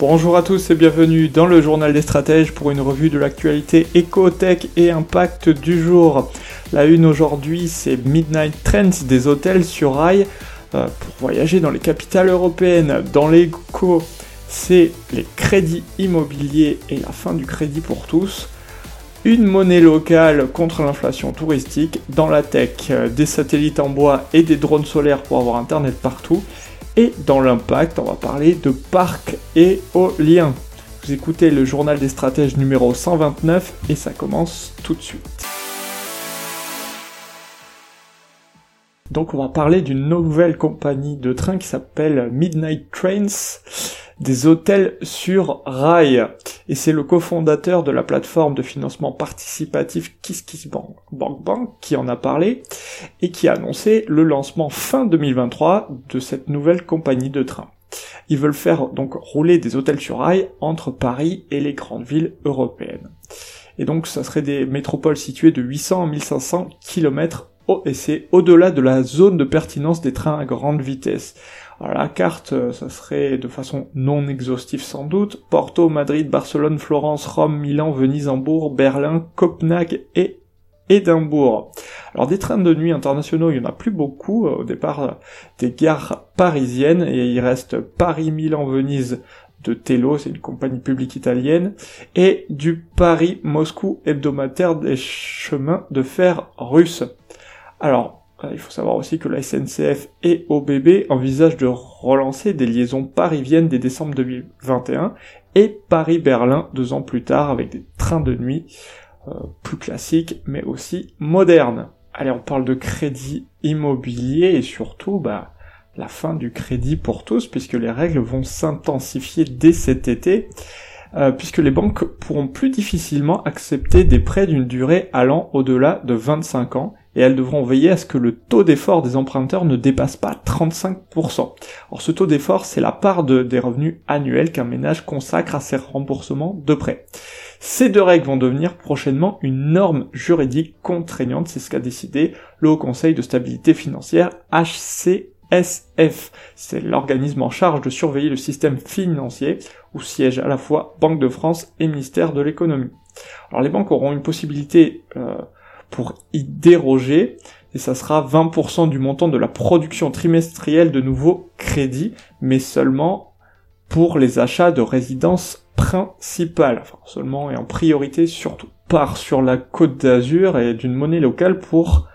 Bonjour à tous et bienvenue dans le journal des stratèges pour une revue de l'actualité éco-tech et impact du jour. La une aujourd'hui c'est Midnight Trends des hôtels sur rail euh, pour voyager dans les capitales européennes. Dans l'éco c'est les crédits immobiliers et la fin du crédit pour tous. Une monnaie locale contre l'inflation touristique. Dans la tech, euh, des satellites en bois et des drones solaires pour avoir internet partout et dans l'impact, on va parler de parcs éoliens. Vous écoutez le journal des stratèges numéro 129 et ça commence tout de suite. Donc on va parler d'une nouvelle compagnie de train qui s'appelle Midnight Trains des hôtels sur rail. Et c'est le cofondateur de la plateforme de financement participatif KissKissBank Bank Bank qui en a parlé et qui a annoncé le lancement fin 2023 de cette nouvelle compagnie de train. Ils veulent faire donc rouler des hôtels sur rail entre Paris et les grandes villes européennes. Et donc ça serait des métropoles situées de 800 à 1500 km et c'est au-delà de la zone de pertinence des trains à grande vitesse. Alors, la carte, euh, ça serait de façon non exhaustive sans doute. Porto, Madrid, Barcelone, Florence, Rome, Milan, Venise, Hambourg, Berlin, Copenhague et Édimbourg. Alors des trains de nuit internationaux, il y en a plus beaucoup. Euh, au départ, euh, des gares parisiennes et il reste Paris, Milan, Venise de Tello, c'est une compagnie publique italienne, et du Paris-Moscou hebdomadaire des chemins de fer russes. Alors, il faut savoir aussi que la SNCF et OBB envisagent de relancer des liaisons parisiennes dès décembre 2021 et Paris-Berlin deux ans plus tard avec des trains de nuit euh, plus classiques mais aussi modernes. Allez, on parle de crédit immobilier et surtout bah, la fin du crédit pour tous puisque les règles vont s'intensifier dès cet été. Euh, puisque les banques pourront plus difficilement accepter des prêts d'une durée allant au-delà de 25 ans et elles devront veiller à ce que le taux d'effort des emprunteurs ne dépasse pas 35%. Alors ce taux d'effort, c'est la part des revenus annuels qu'un ménage consacre à ses remboursements de prêts. Ces deux règles vont devenir prochainement une norme juridique contraignante, c'est ce qu'a décidé le Haut Conseil de stabilité financière HCSF. C'est l'organisme en charge de surveiller le système financier où siègent à la fois Banque de France et ministère de l'économie. Alors les banques auront une possibilité euh, pour y déroger, et ça sera 20% du montant de la production trimestrielle de nouveaux crédits, mais seulement pour les achats de résidences principales, enfin seulement et en priorité surtout. Part sur la côte d'Azur et d'une monnaie locale pour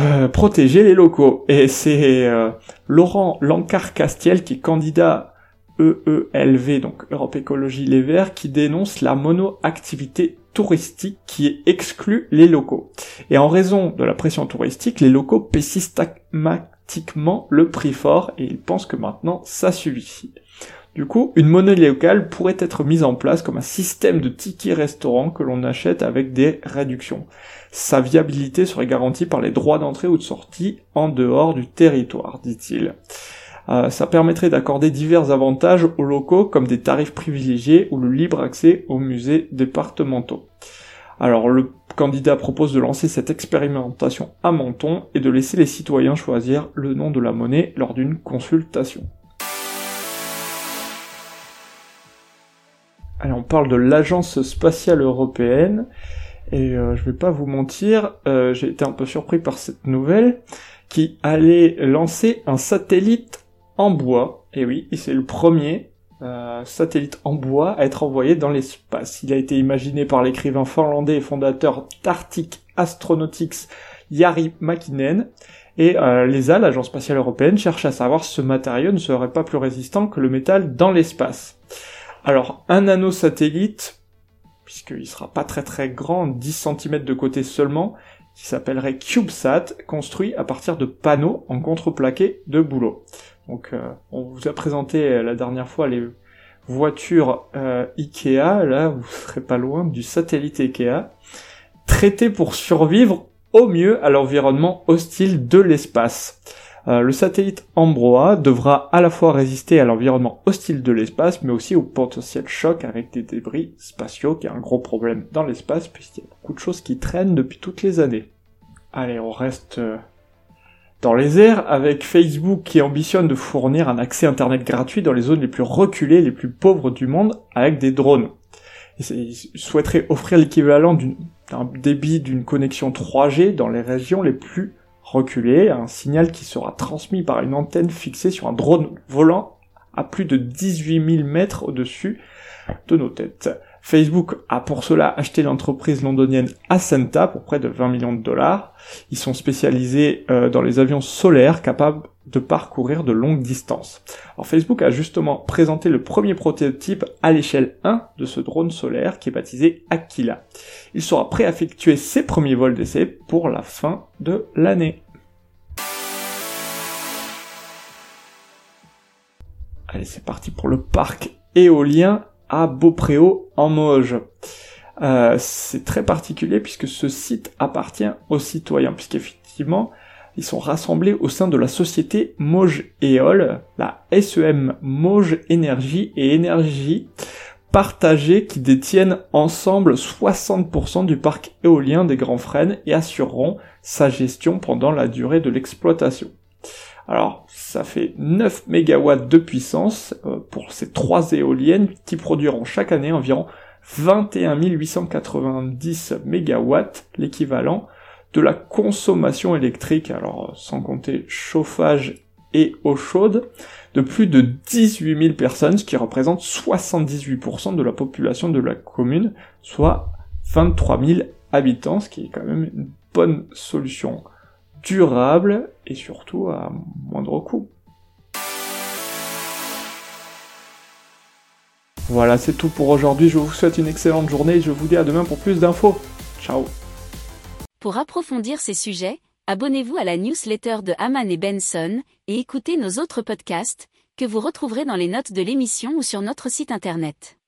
euh, protéger les locaux. Et c'est euh, Laurent Lancar-Castiel qui est candidat EELV, donc Europe Écologie Les Verts, qui dénonce la monoactivité touristique qui exclut les locaux. Et en raison de la pression touristique, les locaux paient systématiquement le prix fort et ils pensent que maintenant ça suffit. Du coup, une monnaie locale pourrait être mise en place comme un système de tickets restaurant que l'on achète avec des réductions. Sa viabilité serait garantie par les droits d'entrée ou de sortie en dehors du territoire, dit-il. Euh, ça permettrait d'accorder divers avantages aux locaux comme des tarifs privilégiés ou le libre accès aux musées départementaux. Alors le candidat propose de lancer cette expérimentation à Menton et de laisser les citoyens choisir le nom de la monnaie lors d'une consultation. Alors on parle de l'agence spatiale européenne et euh, je vais pas vous mentir, euh, j'ai été un peu surpris par cette nouvelle qui allait lancer un satellite en bois. Et oui, c'est le premier euh, satellite en bois à être envoyé dans l'espace. Il a été imaginé par l'écrivain finlandais et fondateur d'Arctic Astronautics Jari Makinen. Et euh, l'ESA, l'Agence spatiale européenne, cherche à savoir si ce matériau ne serait pas plus résistant que le métal dans l'espace. Alors, un nanosatellite, puisqu'il sera pas très très grand, 10 cm de côté seulement, qui s'appellerait CubeSat, construit à partir de panneaux en contreplaqué de boulot. Donc euh, on vous a présenté euh, la dernière fois les voitures euh, Ikea, là vous serez pas loin du satellite Ikea, traité pour survivre au mieux à l'environnement hostile de l'espace. Le satellite Ambroa devra à la fois résister à l'environnement hostile de l'espace, mais aussi au potentiel choc avec des débris spatiaux, qui est un gros problème dans l'espace, puisqu'il y a beaucoup de choses qui traînent depuis toutes les années. Allez, on reste dans les airs avec Facebook qui ambitionne de fournir un accès Internet gratuit dans les zones les plus reculées, les plus pauvres du monde, avec des drones. Il souhaiterait offrir l'équivalent d'un débit d'une connexion 3G dans les régions les plus reculées, un signal qui sera transmis par une antenne fixée sur un drone volant à plus de 18 000 mètres au-dessus de nos têtes. Facebook a pour cela acheté l'entreprise londonienne Ascenta pour près de 20 millions de dollars. Ils sont spécialisés euh, dans les avions solaires capables de parcourir de longues distances. Alors Facebook a justement présenté le premier prototype à l'échelle 1 de ce drone solaire qui est baptisé Aquila. Il sera prêt à effectuer ses premiers vols d'essai pour la fin de l'année. Allez, c'est parti pour le parc éolien à Beaupréau en Moge. Euh, c'est très particulier puisque ce site appartient aux citoyens, puisqu'effectivement, ils sont rassemblés au sein de la société Moge Éole, la SEM Moge Énergie et Énergie partagés qui détiennent ensemble 60% du parc éolien des Grands Frênes et assureront sa gestion pendant la durée de l'exploitation. Alors, ça fait 9 MW de puissance euh, pour ces trois éoliennes qui produiront chaque année environ 21 890 MW, l'équivalent de la consommation électrique, alors sans compter chauffage et eau chaude, de plus de 18 000 personnes, ce qui représente 78% de la population de la commune, soit 23 000 habitants, ce qui est quand même une bonne solution durable et surtout à moindre coût. Voilà, c'est tout pour aujourd'hui. Je vous souhaite une excellente journée et je vous dis à demain pour plus d'infos. Ciao Pour approfondir ces sujets, abonnez-vous à la newsletter de Haman et Benson et écoutez nos autres podcasts que vous retrouverez dans les notes de l'émission ou sur notre site internet.